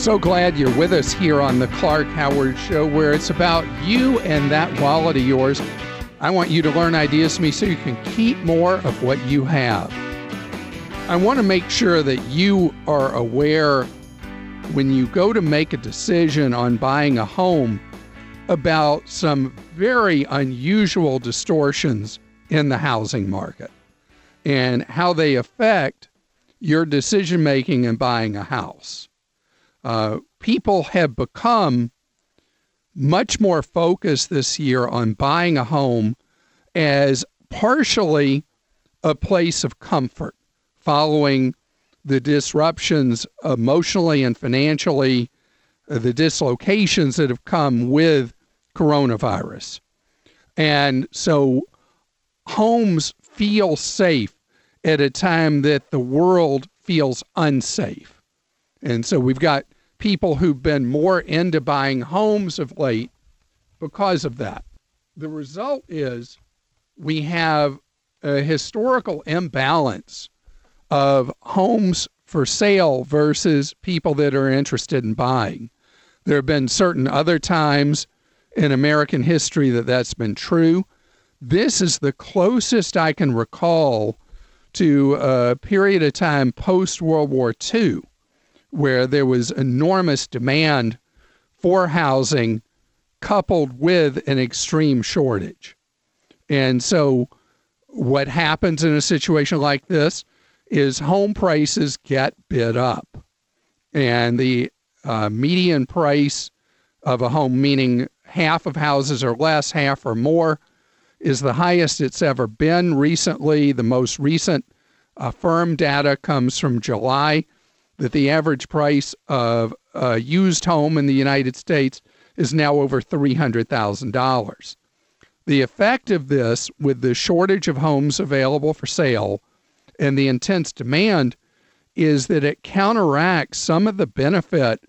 So glad you're with us here on the Clark Howard Show, where it's about you and that wallet of yours. I want you to learn ideas from me so you can keep more of what you have. I want to make sure that you are aware when you go to make a decision on buying a home about some very unusual distortions in the housing market and how they affect your decision making in buying a house uh, people have become much more focused this year on buying a home as partially a place of comfort following the disruptions emotionally and financially, uh, the dislocations that have come with coronavirus. And so homes feel safe at a time that the world feels unsafe. And so we've got people who've been more into buying homes of late because of that. The result is we have a historical imbalance of homes for sale versus people that are interested in buying. There have been certain other times in American history that that's been true. This is the closest I can recall to a period of time post World War II where there was enormous demand for housing coupled with an extreme shortage. And so, what happens in a situation like this is home prices get bid up. And the uh, median price of a home, meaning half of houses or less, half or more, is the highest it's ever been recently. The most recent uh, firm data comes from July that the average price of a used home in the United States is now over $300,000. The effect of this, with the shortage of homes available for sale and the intense demand, is that it counteracts some of the benefit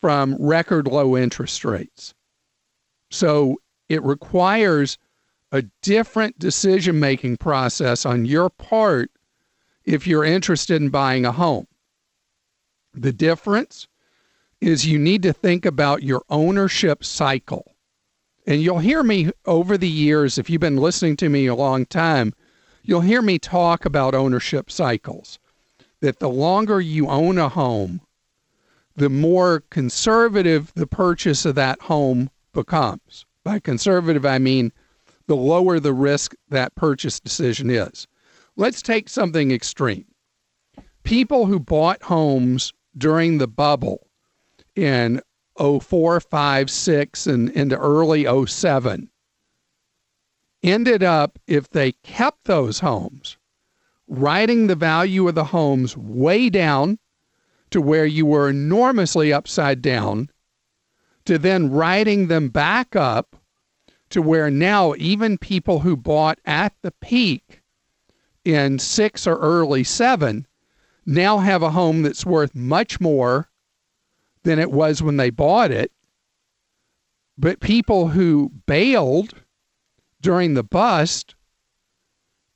from record low interest rates. So it requires a different decision making process on your part if you're interested in buying a home. The difference is you need to think about your ownership cycle. And you'll hear me over the years, if you've been listening to me a long time, you'll hear me talk about ownership cycles. That the longer you own a home, the more conservative the purchase of that home becomes. By conservative, I mean the lower the risk that purchase decision is. Let's take something extreme. People who bought homes during the bubble in 04, 5, 6, and into early 07 ended up, if they kept those homes, writing the value of the homes way down to where you were enormously upside down, to then writing them back up to where now even people who bought at the peak in six or early seven now have a home that's worth much more than it was when they bought it. But people who bailed during the bust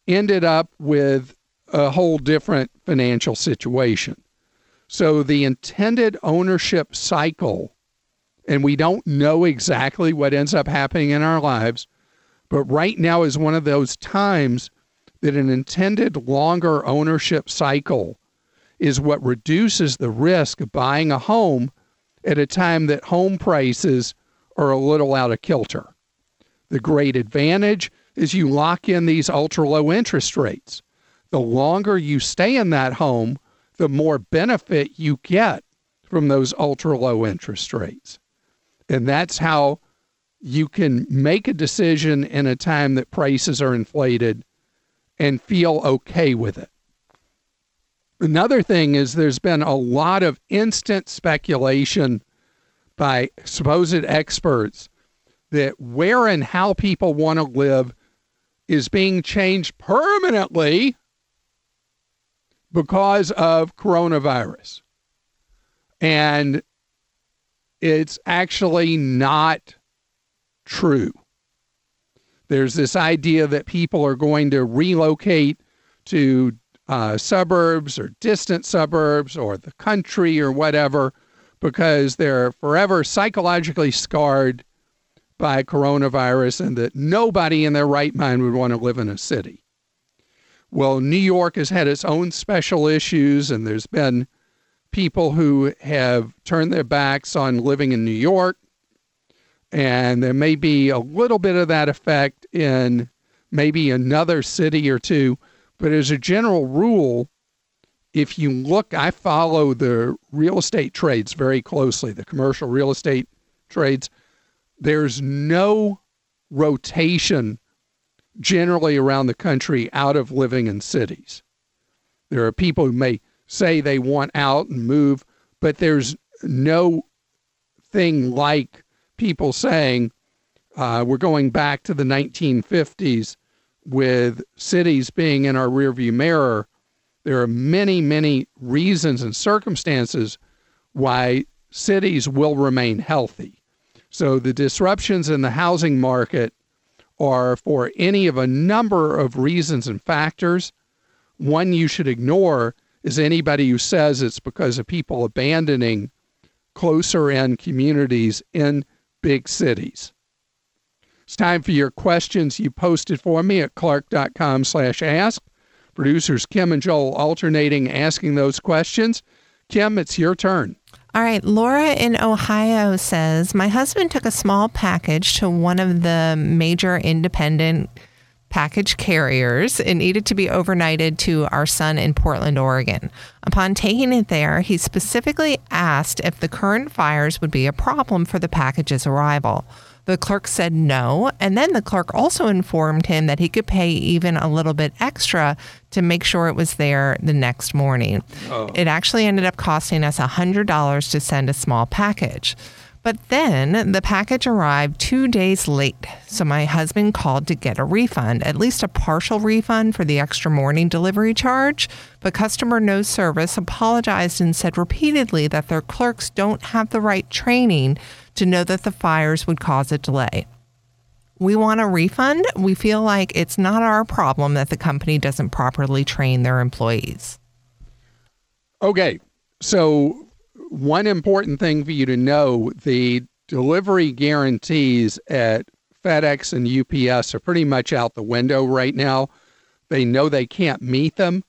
ended up with a whole different financial situation. So the intended ownership cycle, and we don't know exactly what ends up happening in our lives, but right now is one of those times that an intended longer ownership cycle is what reduces the risk of buying a home at a time that home prices are a little out of kilter. The great advantage is you lock in these ultra low interest rates. The longer you stay in that home, the more benefit you get from those ultra low interest rates. And that's how you can make a decision in a time that prices are inflated and feel okay with it. Another thing is there's been a lot of instant speculation by supposed experts that where and how people want to live is being changed permanently because of coronavirus. And it's actually not true. There's this idea that people are going to relocate to uh, suburbs or distant suburbs or the country or whatever because they're forever psychologically scarred by coronavirus and that nobody in their right mind would want to live in a city. Well, New York has had its own special issues, and there's been people who have turned their backs on living in New York. And there may be a little bit of that effect in maybe another city or two. But as a general rule, if you look, I follow the real estate trades very closely, the commercial real estate trades. There's no rotation generally around the country out of living in cities. There are people who may say they want out and move, but there's no thing like people saying uh, we're going back to the 1950s with cities being in our rearview mirror. There are many, many reasons and circumstances why cities will remain healthy. So the disruptions in the housing market are for any of a number of reasons and factors. One you should ignore is anybody who says it's because of people abandoning closer in communities in big cities. It's time for your questions you posted for me at clark.com slash ask. Producers Kim and Joel alternating asking those questions. Kim, it's your turn. All right, Laura in Ohio says, My husband took a small package to one of the major independent package carriers. It needed to be overnighted to our son in Portland, Oregon. Upon taking it there, he specifically asked if the current fires would be a problem for the package's arrival. The clerk said no, and then the clerk also informed him that he could pay even a little bit extra to make sure it was there the next morning. Oh. It actually ended up costing us $100 to send a small package. But then the package arrived two days late, so my husband called to get a refund, at least a partial refund for the extra morning delivery charge. But customer no service apologized and said repeatedly that their clerks don't have the right training to know that the fires would cause a delay. We want a refund. We feel like it's not our problem that the company doesn't properly train their employees. Okay, so one important thing for you to know the delivery guarantees at FedEx and UPS are pretty much out the window right now. They know they can't meet them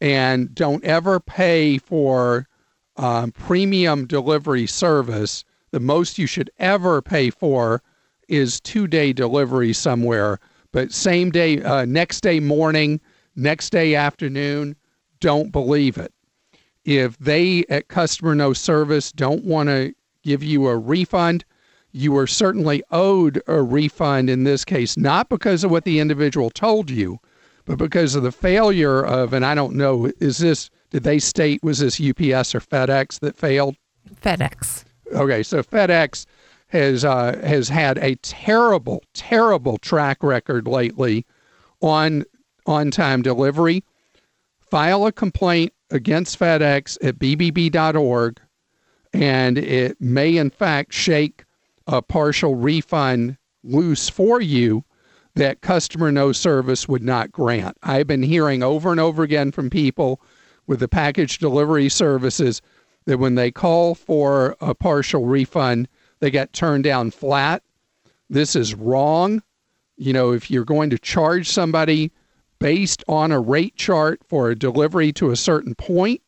and don't ever pay for um, premium delivery service. The most you should ever pay for is two day delivery somewhere, but same day, uh, next day morning, next day afternoon, don't believe it if they at customer no service don't want to give you a refund, you are certainly owed a refund in this case, not because of what the individual told you, but because of the failure of, and I don't know, is this, did they state, was this UPS or FedEx that failed? FedEx. Okay, so FedEx has uh, has had a terrible, terrible track record lately on on time delivery. File a complaint against FedEx at bbb.org, and it may, in fact, shake a partial refund loose for you that customer no service would not grant. I've been hearing over and over again from people with the package delivery services that when they call for a partial refund, they get turned down flat. This is wrong. You know, if you're going to charge somebody based on a rate chart for a delivery to a certain point.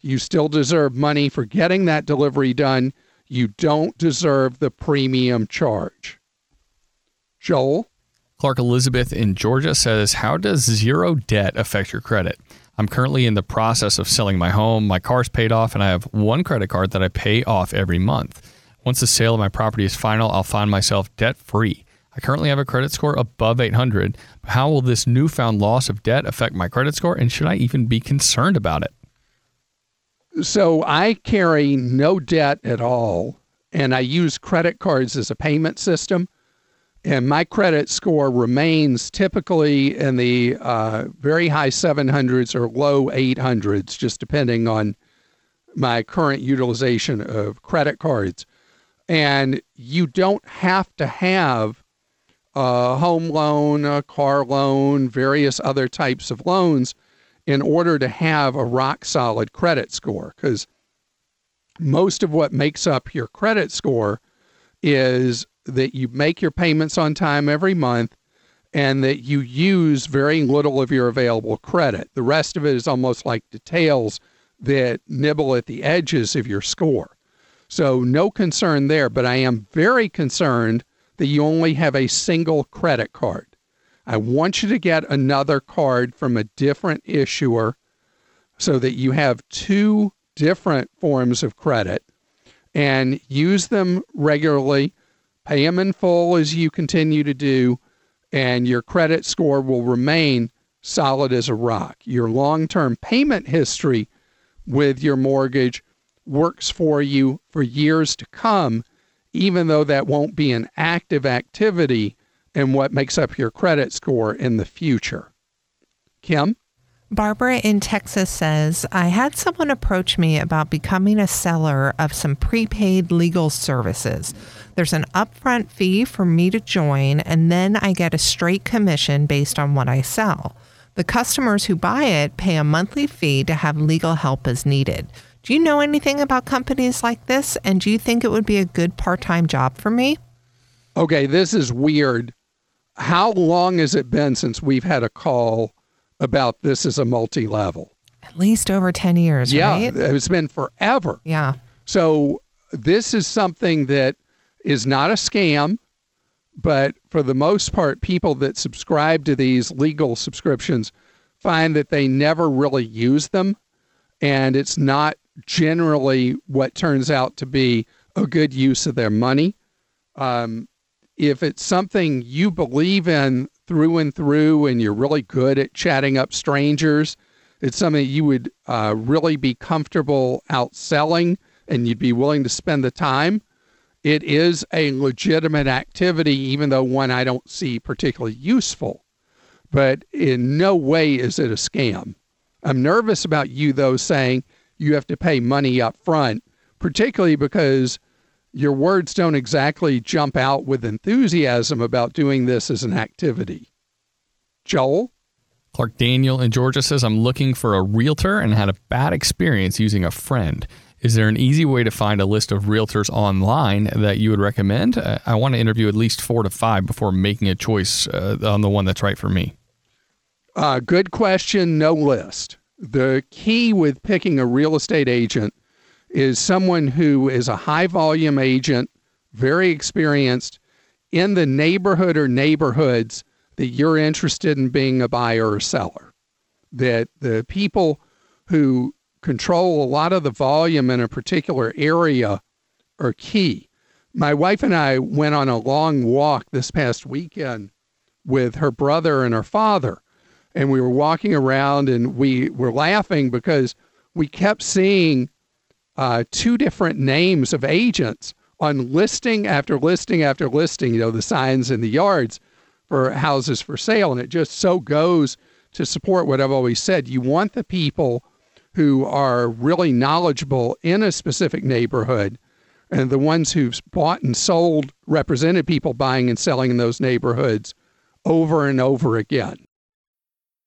You still deserve money for getting that delivery done. You don't deserve the premium charge. Joel? Clark Elizabeth in Georgia says, How does zero debt affect your credit? I'm currently in the process of selling my home. My car's paid off, and I have one credit card that I pay off every month. Once the sale of my property is final, I'll find myself debt free. I currently have a credit score above 800. How will this newfound loss of debt affect my credit score, and should I even be concerned about it? So I carry no debt at all, and I use credit cards as a payment system. And my credit score remains typically in the uh, very high 700s or low 800s, just depending on my current utilization of credit cards. And you don't have to have a home loan, a car loan, various other types of loans in order to have a rock solid credit score. Because most of what makes up your credit score is that you make your payments on time every month and that you use very little of your available credit. The rest of it is almost like details that nibble at the edges of your score. So, no concern there, but I am very concerned that you only have a single credit card. I want you to get another card from a different issuer so that you have two different forms of credit and use them regularly. Pay them in full as you continue to do, and your credit score will remain solid as a rock. Your long term payment history with your mortgage works for you for years to come, even though that won't be an active activity in what makes up your credit score in the future. Kim? Barbara in Texas says, I had someone approach me about becoming a seller of some prepaid legal services. There's an upfront fee for me to join, and then I get a straight commission based on what I sell. The customers who buy it pay a monthly fee to have legal help as needed. Do you know anything about companies like this? And do you think it would be a good part time job for me? Okay, this is weird. How long has it been since we've had a call about this as a multi level? At least over 10 years, yeah, right? it's been forever. Yeah. So this is something that is not a scam, but for the most part, people that subscribe to these legal subscriptions find that they never really use them. And it's not generally what turns out to be a good use of their money. Um, if it's something you believe in through and through and you're really good at chatting up strangers, it's something you would uh, really be comfortable outselling and you'd be willing to spend the time. It is a legitimate activity, even though one I don't see particularly useful. But in no way is it a scam. I'm nervous about you, though, saying you have to pay money up front, particularly because your words don't exactly jump out with enthusiasm about doing this as an activity. Joel? Clark Daniel in Georgia says, I'm looking for a realtor and had a bad experience using a friend. Is there an easy way to find a list of realtors online that you would recommend? Uh, I want to interview at least four to five before making a choice uh, on the one that's right for me. Uh, good question. No list. The key with picking a real estate agent is someone who is a high volume agent, very experienced in the neighborhood or neighborhoods that you're interested in being a buyer or seller. That the people who control a lot of the volume in a particular area are key. My wife and I went on a long walk this past weekend with her brother and her father. And we were walking around and we were laughing because we kept seeing uh, two different names of agents on listing after listing after listing, you know, the signs in the yards for houses for sale. And it just so goes to support what I've always said. You want the people who are really knowledgeable in a specific neighborhood and the ones who've bought and sold represented people buying and selling in those neighborhoods over and over again.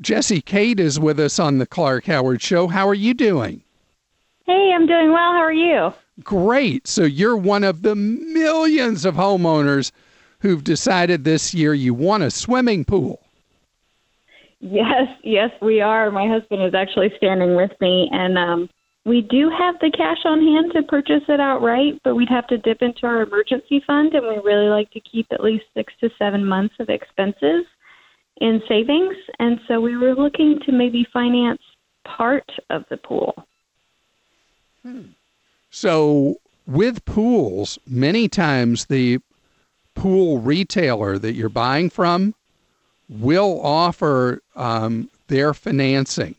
Jesse Kate is with us on the Clark Howard Show. How are you doing? Hey, I'm doing well. How are you? Great. So you're one of the millions of homeowners who've decided this year you want a swimming pool. Yes, yes, we are. My husband is actually standing with me, and um, we do have the cash on hand to purchase it outright, but we'd have to dip into our emergency fund, and we really like to keep at least six to seven months of expenses in savings. And so we were looking to maybe finance part of the pool. So, with pools, many times the pool retailer that you're buying from will offer um, their financing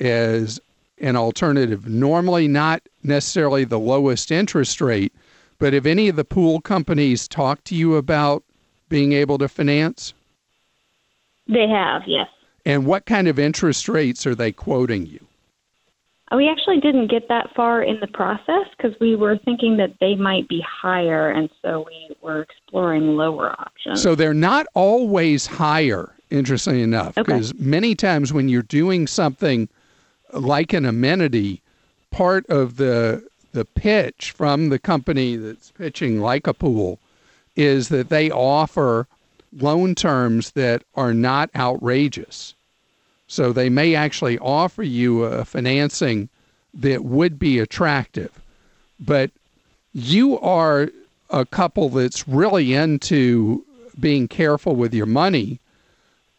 as an alternative. Normally, not necessarily the lowest interest rate, but have any of the pool companies talked to you about being able to finance? They have, yes. And what kind of interest rates are they quoting you? We actually didn't get that far in the process because we were thinking that they might be higher, and so we were exploring lower options. So they're not always higher, interestingly enough, Okay. because many times when you're doing something like an amenity, part of the the pitch from the company that's pitching like a pool is that they offer loan terms that are not outrageous. So they may actually offer you a financing that would be attractive. But you are a couple that's really into being careful with your money.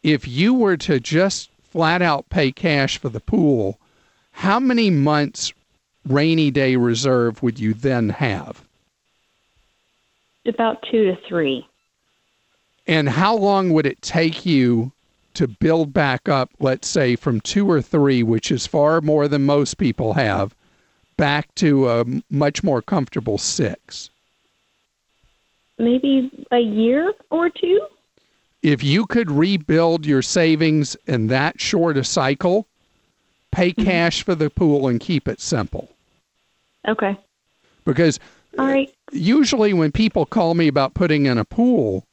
If you were to just flat out pay cash for the pool, how many months rainy day reserve would you then have? About two to three. And how long would it take you to build back up, let's say from two or three, which is far more than most people have, back to a much more comfortable six? Maybe a year or two? If you could rebuild your savings in that short a cycle, pay mm-hmm. cash for the pool and keep it simple. Okay. Because All right. Uh, usually when people call me about putting in a pool,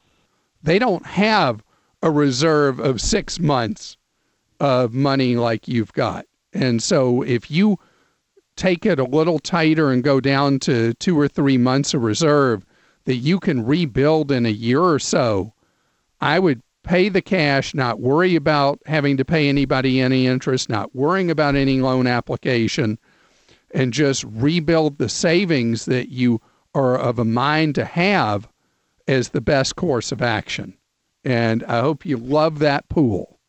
they don't have a reserve of six months of money like you've got. And so if you take it a little tighter and go down to two or three months of reserve that you can rebuild in a year or so, I would pay the cash, not worry about having to pay anybody any interest, not worrying about any loan application, and just rebuild the savings that you are of a mind to have as the best course of action. And I hope you love that pool.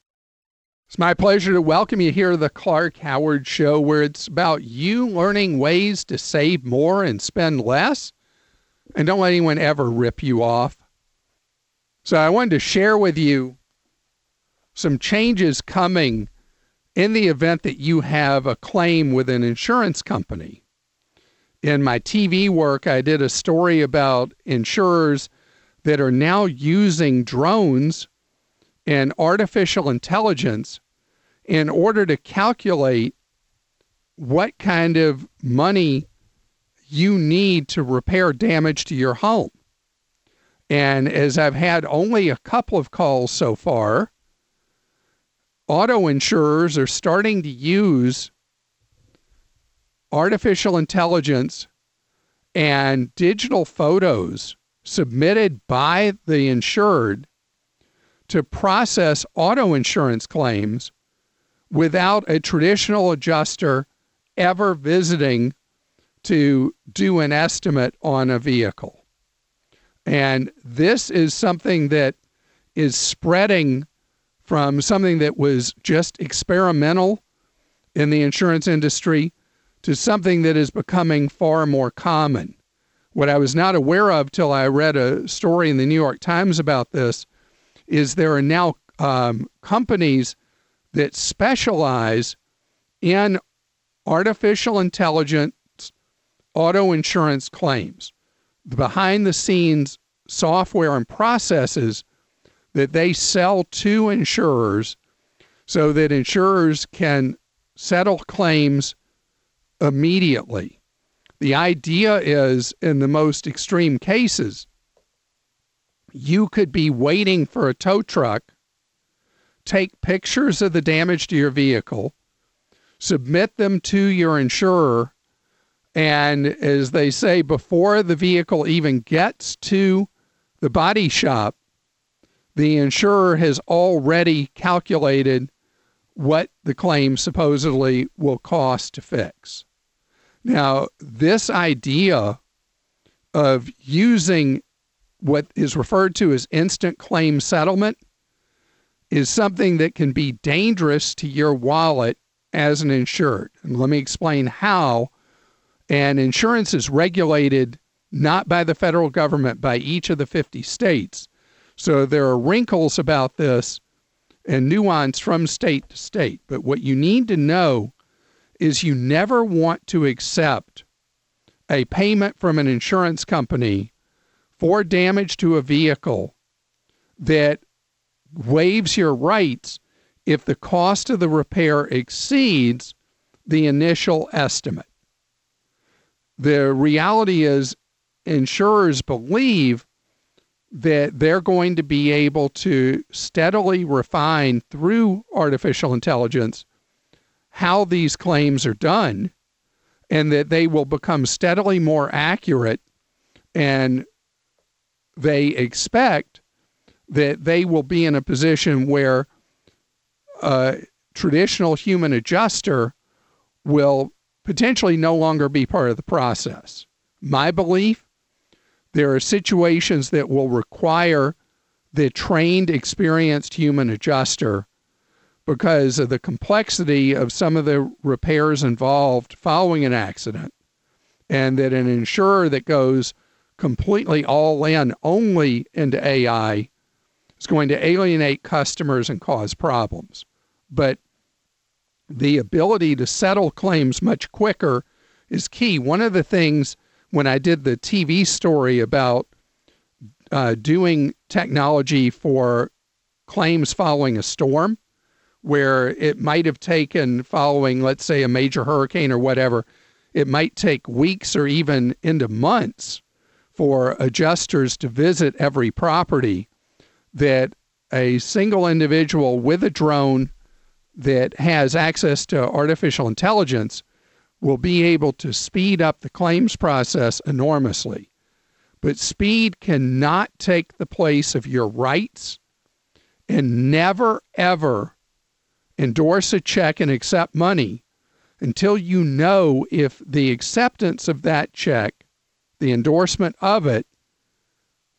It's my pleasure to welcome you here to the Clark Howard Show, where it's about you learning ways to save more and spend less. And don't let anyone ever rip you off. So I wanted to share with you some changes coming in the event that you have a claim with an insurance company. In my TV work, I did a story about insurers that are now using drones and artificial intelligence in order to calculate what kind of money you need to repair damage to your home. And as I've had only a couple of calls so far, auto insurers are starting to use artificial intelligence and digital photos submitted by the insured to process auto insurance claims without a traditional adjuster ever visiting to do an estimate on a vehicle. And this is something that is spreading from something that was just experimental in the insurance industry to something that is becoming far more common. What I was not aware of till I read a story in the New York Times about this is there are now um, companies that specialize in artificial intelligence auto insurance claims, the behind the scenes software and processes that they sell to insurers so that insurers can settle claims immediately. The idea is in the most extreme cases, you could be waiting for a tow truck, take pictures of the damage to your vehicle, submit them to your insurer, and as they say, before the vehicle even gets to the body shop, the insurer has already calculated what the claim supposedly will cost to fix. Now, this idea of using what is referred to as instant claim settlement is something that can be dangerous to your wallet as an insured. And let me explain how. And insurance is regulated not by the federal government, by each of the 50 states. So there are wrinkles about this and nuance from state to state. But what you need to know is you never want to accept a payment from an insurance company for damage to a vehicle that waives your rights if the cost of the repair exceeds the initial estimate. The reality is, insurers believe that they're going to be able to steadily refine through artificial intelligence how these claims are done and that they will become steadily more accurate and they expect that they will be in a position where a traditional human adjuster will potentially no longer be part of the process. My belief there are situations that will require the trained, experienced human adjuster because of the complexity of some of the repairs involved following an accident, and that an insurer that goes completely all in only into AI is going to alienate customers and cause problems. But the ability to settle claims much quicker is key. One of the things when I did the TV story about uh, doing technology for claims following a storm, where it might have taken following, let's say, a major hurricane or whatever, it might take weeks or even into months for adjusters to visit every property that a single individual with a drone that has access to artificial intelligence will be able to speed up the claims process enormously. But speed cannot take the place of your rights and never, ever endorse a check and accept money until you know if the acceptance of that check, the endorsement of it,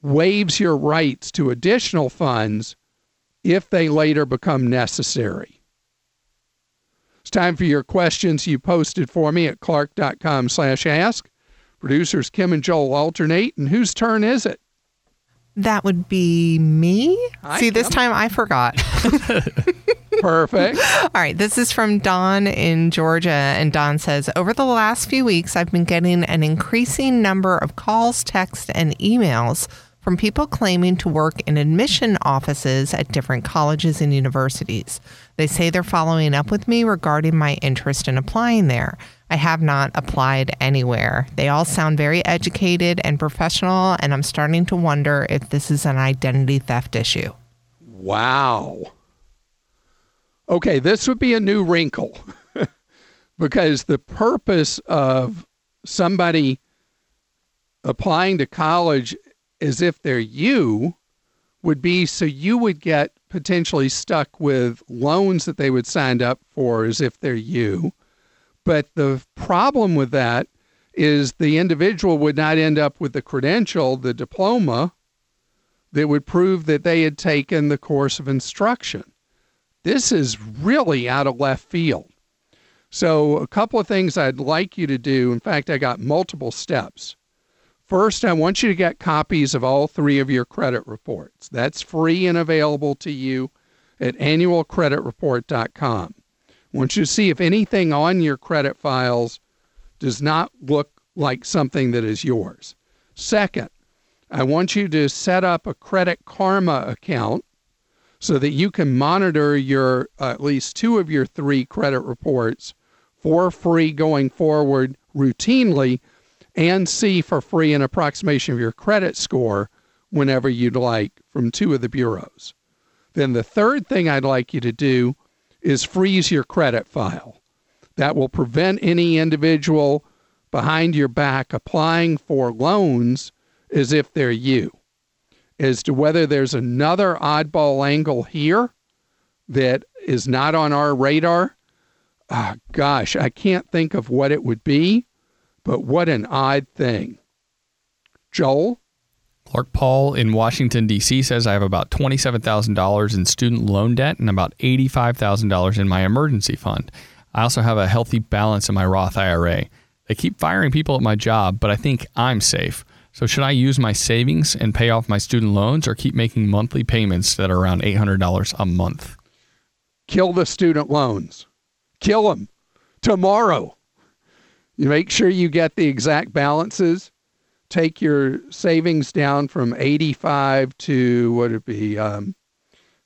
waives your rights to additional funds if they later become necessary. It's time for your questions you posted for me at clark.com slash ask. Producers Kim and Joel alternate, and whose turn is it? That would be me. Hi, See, this time I forgot. Perfect. All right, this is from Don in Georgia. And Don says Over the last few weeks, I've been getting an increasing number of calls, texts, and emails from people claiming to work in admission offices at different colleges and universities. They say they're following up with me regarding my interest in applying there. I have not applied anywhere. They all sound very educated and professional, and I'm starting to wonder if this is an identity theft issue. Wow. Okay, this would be a new wrinkle because the purpose of somebody applying to college as if they're you would be so you would get potentially stuck with loans that they would sign up for as if they're you. But the problem with that is the individual would not end up with the credential, the diploma that would prove that they had taken the course of instruction. This is really out of left field. So, a couple of things I'd like you to do. In fact, I got multiple steps. First, I want you to get copies of all three of your credit reports. That's free and available to you at annualcreditreport.com. I want you to see if anything on your credit files does not look like something that is yours. Second, I want you to set up a Credit Karma account so that you can monitor your uh, at least two of your three credit reports for free going forward routinely and see for free an approximation of your credit score whenever you'd like from two of the bureaus. Then the third thing I'd like you to do is freeze your credit file. That will prevent any individual behind your back applying for loans as if they're you. As to whether there's another oddball angle here, that is not on our radar? Ah, gosh, I can't think of what it would be, but what an odd thing. Joel? Clark Paul in Washington, D.C. says I have about $27,000 in student loan debt and about $85,000 in my emergency fund. I also have a healthy balance in my Roth IRA. They keep firing people at my job, but I think I'm safe. So, should I use my savings and pay off my student loans or keep making monthly payments that are around $800 a month? Kill the student loans. Kill them tomorrow. You make sure you get the exact balances take your savings down from 85 to what would it be um,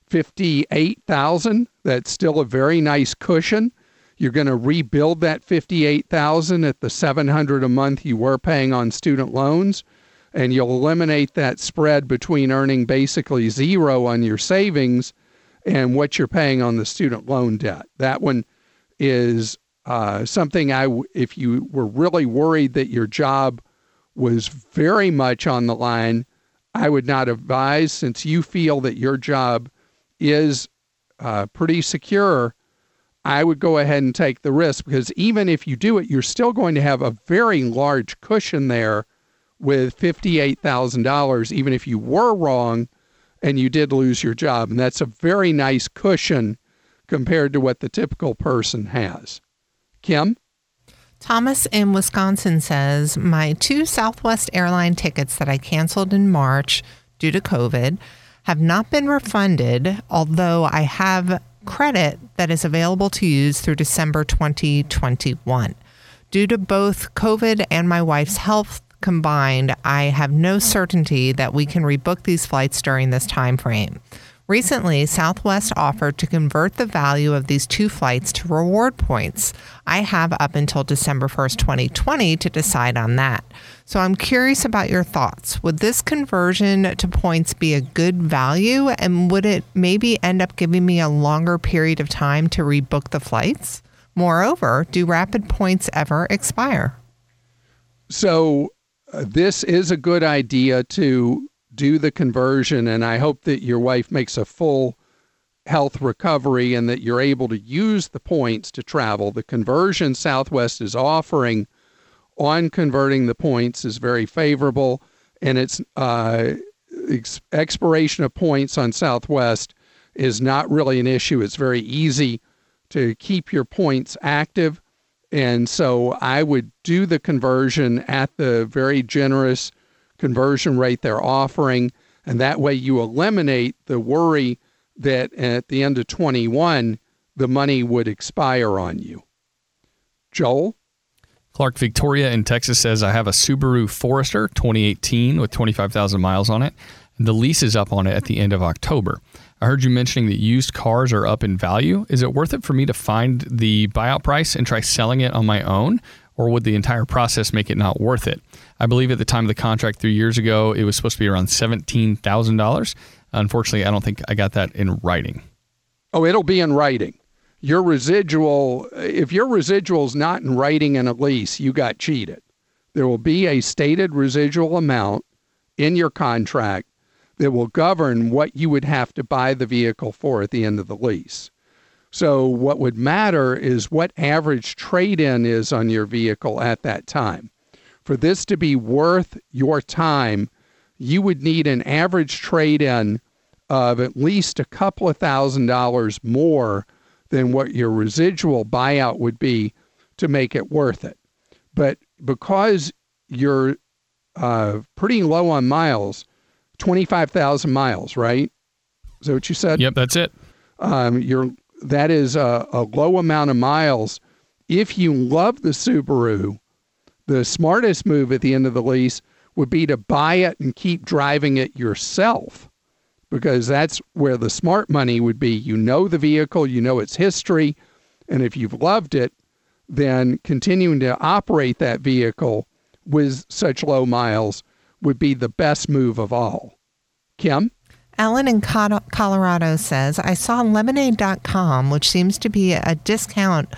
58,000 that's still a very nice cushion you're going to rebuild that 58,000 at the 700 a month you were paying on student loans and you'll eliminate that spread between earning basically zero on your savings and what you're paying on the student loan debt that one is uh, something I, if you were really worried that your job was very much on the line, I would not advise since you feel that your job is uh, pretty secure. I would go ahead and take the risk because even if you do it, you're still going to have a very large cushion there with $58,000, even if you were wrong and you did lose your job. And that's a very nice cushion compared to what the typical person has. Kim? Thomas in Wisconsin says My two Southwest airline tickets that I canceled in March due to COVID have not been refunded, although I have credit that is available to use through December 2021. Due to both COVID and my wife's health combined, I have no certainty that we can rebook these flights during this time frame. Recently, Southwest offered to convert the value of these two flights to reward points. I have up until December 1st, 2020 to decide on that. So I'm curious about your thoughts. Would this conversion to points be a good value and would it maybe end up giving me a longer period of time to rebook the flights? Moreover, do rapid points ever expire? So, uh, this is a good idea to do the conversion. And I hope that your wife makes a full health recovery and that you're able to use the points to travel. The conversion Southwest is offering on converting the points is very favorable, and its uh, ex- expiration of points on Southwest is not really an issue. It's very easy to keep your points active. And so I would do the conversion at the very generous conversion rate they're offering. And that way you eliminate the worry that at the end of 21, the money would expire on you. Joel? Clark Victoria in Texas says, I have a Subaru Forester 2018 with 25,000 miles on it. The lease is up on it at the end of October. I heard you mentioning that used cars are up in value. Is it worth it for me to find the buyout price and try selling it on my own? Or would the entire process make it not worth it? I believe at the time of the contract three years ago, it was supposed to be around $17,000. Unfortunately, I don't think I got that in writing. Oh, it'll be in writing. Your residual, if your residual is not in writing in a lease, you got cheated. There will be a stated residual amount in your contract that will govern what you would have to buy the vehicle for at the end of the lease. So, what would matter is what average trade in is on your vehicle at that time for this to be worth your time, you would need an average trade in of at least a couple of thousand dollars more than what your residual buyout would be to make it worth it. But because you're uh, pretty low on miles, 25,000 miles, right? Is that what you said? Yep, that's it. Um, you're, that is a, a low amount of miles. If you love the Subaru, the smartest move at the end of the lease would be to buy it and keep driving it yourself because that's where the smart money would be. You know the vehicle, you know its history, and if you've loved it, then continuing to operate that vehicle with such low miles would be the best move of all. Kim? Ellen in Colorado says, I saw lemonade.com, which seems to be a discount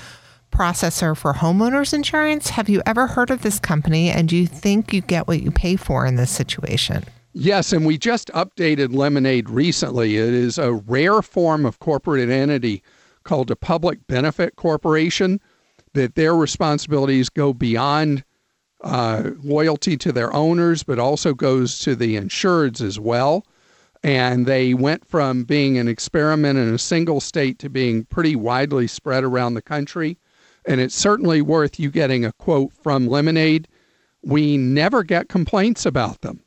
processor for homeowners insurance. Have you ever heard of this company and do you think you get what you pay for in this situation? Yes, and we just updated Lemonade recently. It is a rare form of corporate entity called a public benefit corporation, that their responsibilities go beyond uh, loyalty to their owners, but also goes to the insureds as well. And they went from being an experiment in a single state to being pretty widely spread around the country. And it's certainly worth you getting a quote from Lemonade. We never get complaints about them.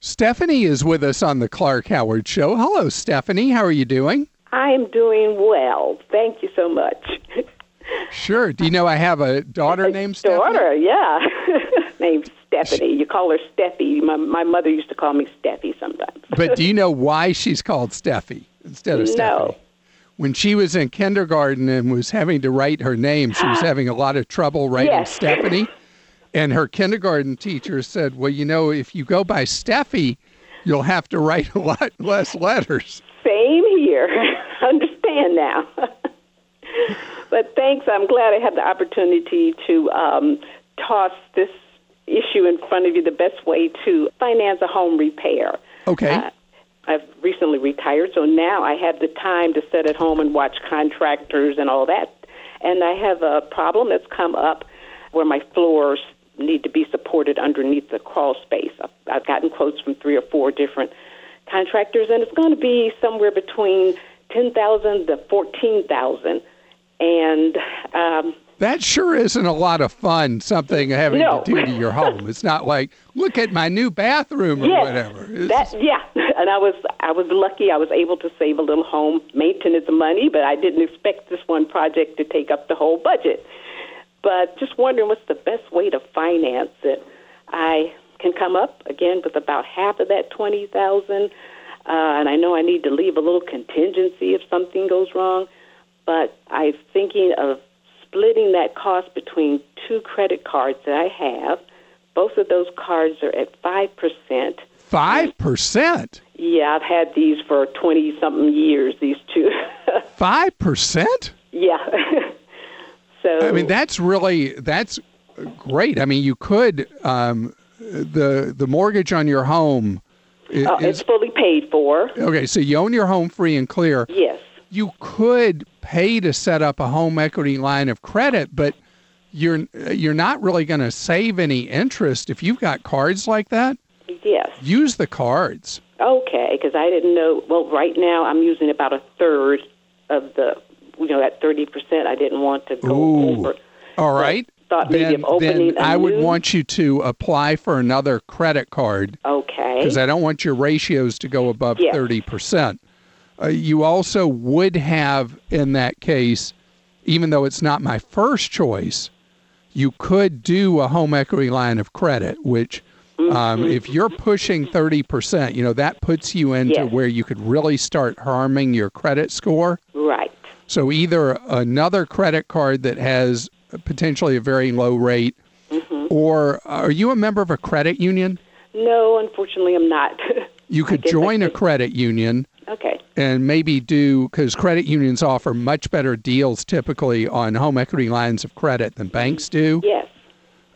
Stephanie is with us on the Clark Howard Show. Hello, Stephanie. How are you doing? I'm doing well. Thank you so much. Sure. Do you know I have a daughter named Stephanie? Daughter, yeah. named Stephanie. You call her Steffi. My, my mother used to call me Steffi sometimes. but do you know why she's called Steffi instead of Stephanie? No. Stephanie? When she was in kindergarten and was having to write her name, she was having a lot of trouble writing Yes. Stephanie. And her kindergarten teacher said, Well, you know, if you go by Steffi, you'll have to write a lot less letters. Same here. Understand now. but thanks. I'm glad I had the opportunity to um, toss this issue in front of you the best way to finance a home repair. Okay. Uh, I've recently retired, so now I have the time to sit at home and watch contractors and all that. And I have a problem that's come up where my floors need to be supported underneath the crawl space. I've, I've gotten quotes from three or four different contractors, and it's going to be somewhere between ten thousand to fourteen thousand. And um, That sure isn't a lot of fun, something having No. to do to your home. It's not like, look at my new bathroom or yes, whatever. It's- that yeah. And I was I was lucky. I was able to save a little home maintenance money, but I didn't expect this one project to take up the whole budget. But just wondering what's the best way to finance it. I can come up again with about half of that twenty thousand, uh, and I know I need to leave a little contingency if something goes wrong. But I'm thinking of splitting that cost between two credit cards that I have. Both of those cards are at five percent. 5%? Yeah, I've had these for 20 something years, these two. 5%? yeah. so I mean, that's really that's great. I mean, you could um, the the mortgage on your home i- uh, is it's fully paid for. okay. So you own your home free and clear. Yes. You could pay to set up a home equity line of credit, but you're you're not really going to save any interest if you've got cards like that. Yes. Use the cards. Okay, because I didn't know. Well, right now I'm using about a third of the, you know, that 30%. I didn't want to go Ooh. over. All right. thought maybe then, of opening then I would new- want you to apply for another credit card Okay. because I don't want your ratios to go above Yes. thirty percent. Uh, you also would have, in that case, even though it's not my first choice, you could do a home equity line of credit, which. Mm-hmm. Um, if you're pushing 30%, you know, that puts you into Yes. where you could really start harming your credit score. right. So either another credit card that has potentially a very low rate, Mm-hmm. or are you a member of a credit union? No, unfortunately, I'm not. You could join a credit union okay. and maybe do because credit unions offer much better deals typically on home equity lines of credit than banks do. Yes.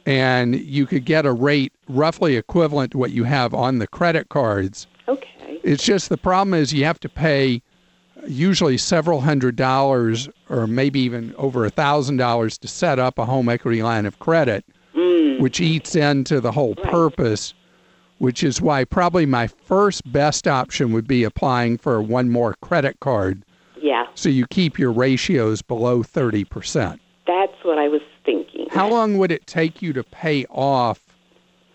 And you could get a rate roughly equivalent to what you have on the credit cards. Okay. It's just the problem is you have to pay usually several hundred dollars or maybe even over a thousand dollars to set up a home equity line of credit, mm. which eats into the whole purpose. Which is why probably my first best option would be applying for one more credit card Yeah. so you keep your ratios below 30%. That's what I was thinking. How long would it take you to pay off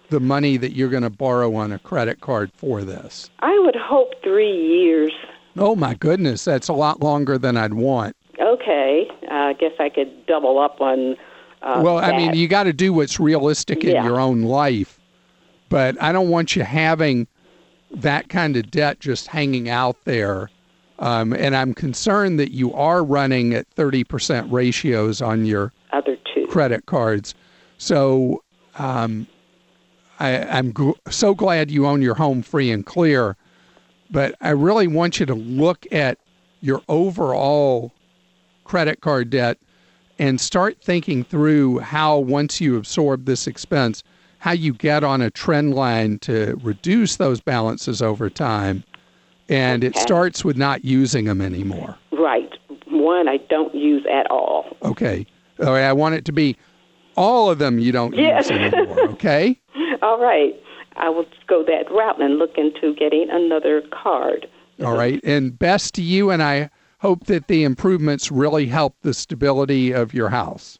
the money that you're going to borrow on a credit card for this? I would hope three years. Oh my goodness, that's a lot longer than I'd want. Okay, uh, I guess I could double up on. Uh, well, I mean, you got to do what's realistic in your own life. But I don't want you having that kind of debt just hanging out there. Um, and I'm concerned that you are running at 30% ratios on your other two. credit cards. So um, I, I'm gl- so glad you own your home free and clear. But I really want you to look at your overall credit card debt and start thinking through how, once you absorb this expense, how you get on a trend line to reduce those balances over time. And it starts with not using them anymore. Right. One I don't use at all. Okay. All right, I want it to be all of them you don't Yes. use anymore. Okay. All right. I will go that route and look into getting another card. All right. And best to you. And I hope that the improvements really help the stability of your house.